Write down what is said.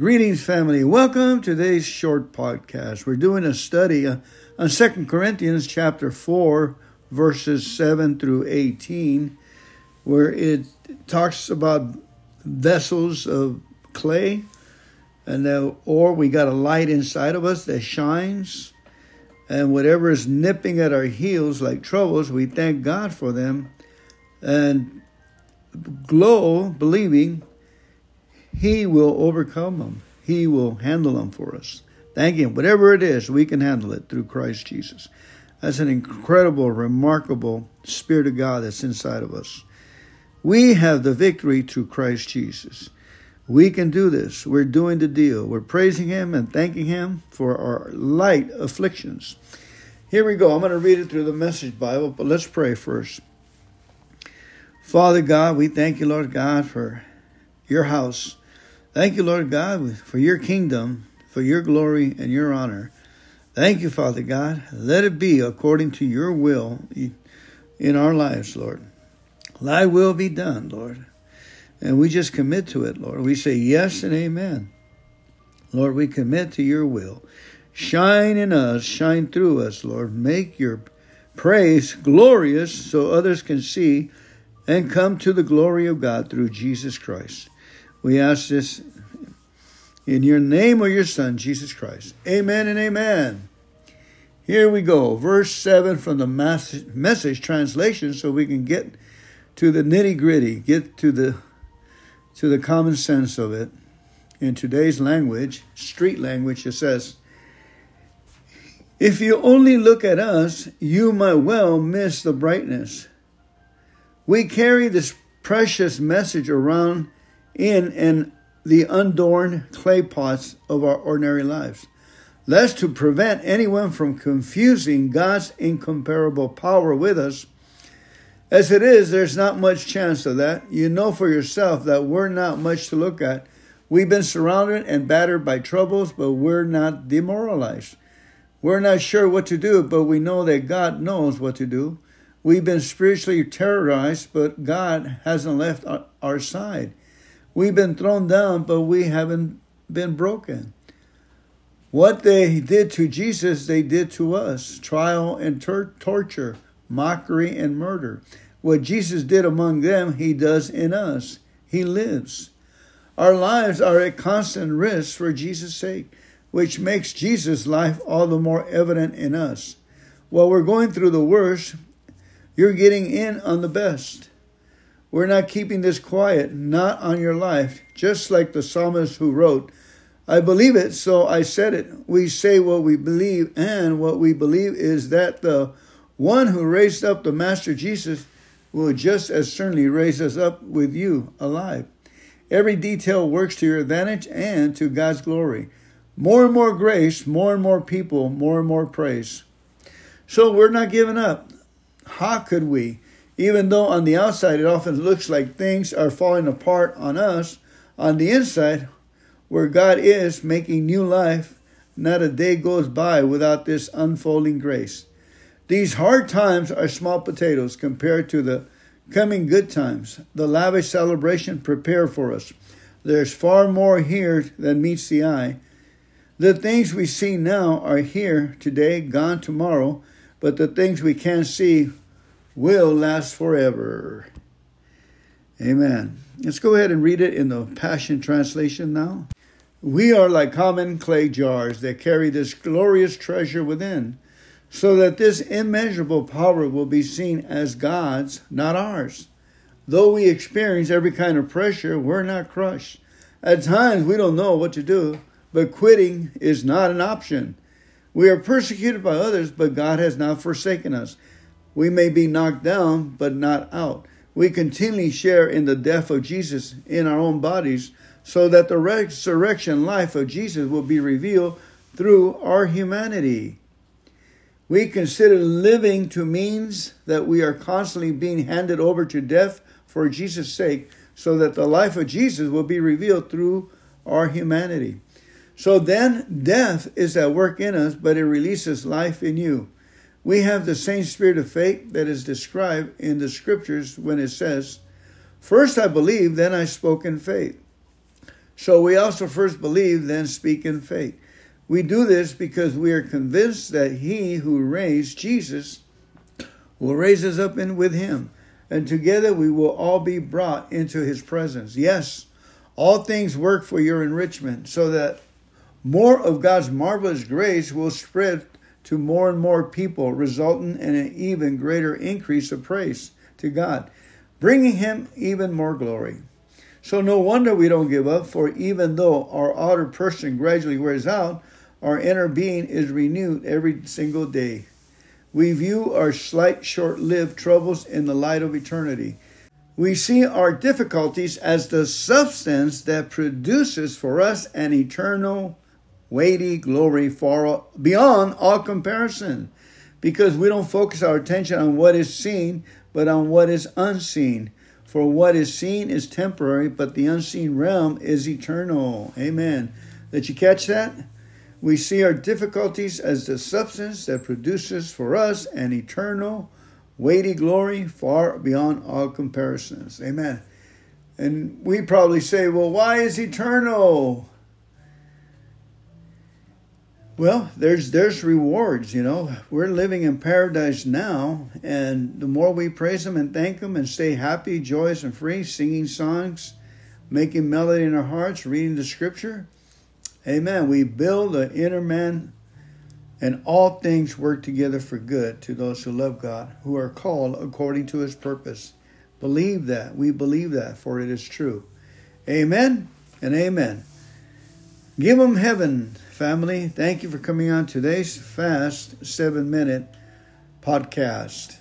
Greetings, family. Welcome to today's short podcast. We're doing a study uh, on Second Corinthians chapter 4, verses 7 through 18, where it talks about vessels of clay, and the, or we got a light inside of us that shines, and whatever is nipping at our heels like troubles, we thank God for them, and glow, believing he will overcome them. He will handle them for us. Thank Him. Whatever it is, we can handle it through Christ Jesus. That's an incredible, remarkable Spirit of God that's inside of us. We have the victory through Christ Jesus. We can do this. We're doing the deal. We're praising Him and thanking Him for our light afflictions. Here we go. I'm going to read it through the Message Bible, but let's pray first. Father God, we thank you, Lord God, for your house. Thank you, Lord God, for your kingdom, for your glory and your honor. Thank you, Father God. Let it be according to your will in our lives, Lord. Thy will be done, Lord. And we just commit to it, Lord. We say yes and amen. Lord, we commit to your will. Shine in us, shine through us, Lord. Make your praise glorious so others can see and come to the glory of God through Jesus Christ. We ask this in your name or your Son, Jesus Christ. Amen and amen. Here we go, verse 7 from the message translation, so we can get to the nitty gritty, get to the to the common sense of it. In today's language, street language, it says, If you only look at us, you might well miss the brightness. We carry this precious message around in and the undorned clay pots of our ordinary lives. Lest to prevent anyone from confusing God's incomparable power with us. As it is, there's not much chance of that. You know for yourself that we're not much to look at. We've been surrounded and battered by troubles, but we're not demoralized. We're not sure what to do, but we know that God knows what to do. We've been spiritually terrorized, but God hasn't left our side. We've been thrown down, but we haven't been broken. What they did to Jesus, they did to us trial and torture, mockery and murder. What Jesus did among them, he does in us. He lives. Our lives are at constant risk for Jesus' sake, which makes Jesus' life all the more evident in us. While we're going through the worst, you're getting in on the best. We're not keeping this quiet, not on your life, just like the psalmist who wrote, I believe it, so I said it. We say what we believe, and what we believe is that the one who raised up the Master Jesus will just as certainly raise us up with you alive. Every detail works to your advantage and to God's glory. More and more grace, more and more people, more and more praise. So we're not giving up. How could we? Even though on the outside it often looks like things are falling apart on us, on the inside, where God is making new life, not a day goes by without this unfolding grace. These hard times are small potatoes compared to the coming good times, the lavish celebration prepared for us. There's far more here than meets the eye. The things we see now are here today, gone tomorrow, but the things we can't see will last forever. Amen. Let's go ahead and read it in the Passion Translation now. We are like common clay jars that carry this glorious treasure within, so that this immeasurable power will be seen as God's, not ours. Though we experience every kind of pressure, we're not crushed. At times we don't know what to do, but quitting is not an option. We are persecuted by others, but God has not forsaken us. We may be knocked down, but not out. We continually share in the death of Jesus in our own bodies, so that the resurrection life of Jesus will be revealed through our humanity. We consider living to means that we are constantly being handed over to death for Jesus' sake, so that the life of Jesus will be revealed through our humanity. So then, death is at work in us, but it releases life in you. We have the same spirit of faith that is described in the scriptures when it says, First I believed, then I spoke in faith. So we also first believe, then speak in faith. We do this because we are convinced that he who raised Jesus will raise us up in with him, and together we will all be brought into his presence. Yes, all things work for your enrichment, so that more of God's marvelous grace will spread to more and more people, resulting in an even greater increase of praise to God, bringing Him even more glory. So, no wonder we don't give up, for even though our outer person gradually wears out, our inner being is renewed every single day. We view our slight, short lived troubles in the light of eternity. We see our difficulties as the substance that produces for us an eternal weighty glory far beyond all comparison. Because we don't focus our attention on what is seen but on what is unseen. For what is seen is temporary but the unseen realm is eternal. Amen. Did you catch that? We see our difficulties as the substance that produces for us an eternal weighty glory far beyond all comparisons. Amen. And we probably say well why is eternal well, there's there's rewards, you know. We're living in paradise now, and the more we praise Him and thank Him and stay happy, joyous, and free, singing songs, making melody in our hearts, reading the Scripture, Amen. We build the inner man, and all things work together for good to those who love God, who are called according to His purpose. Believe that. We believe that, for it is true. Amen and amen. Give them heaven family. Thank you for coming on today's fast seven minute podcast.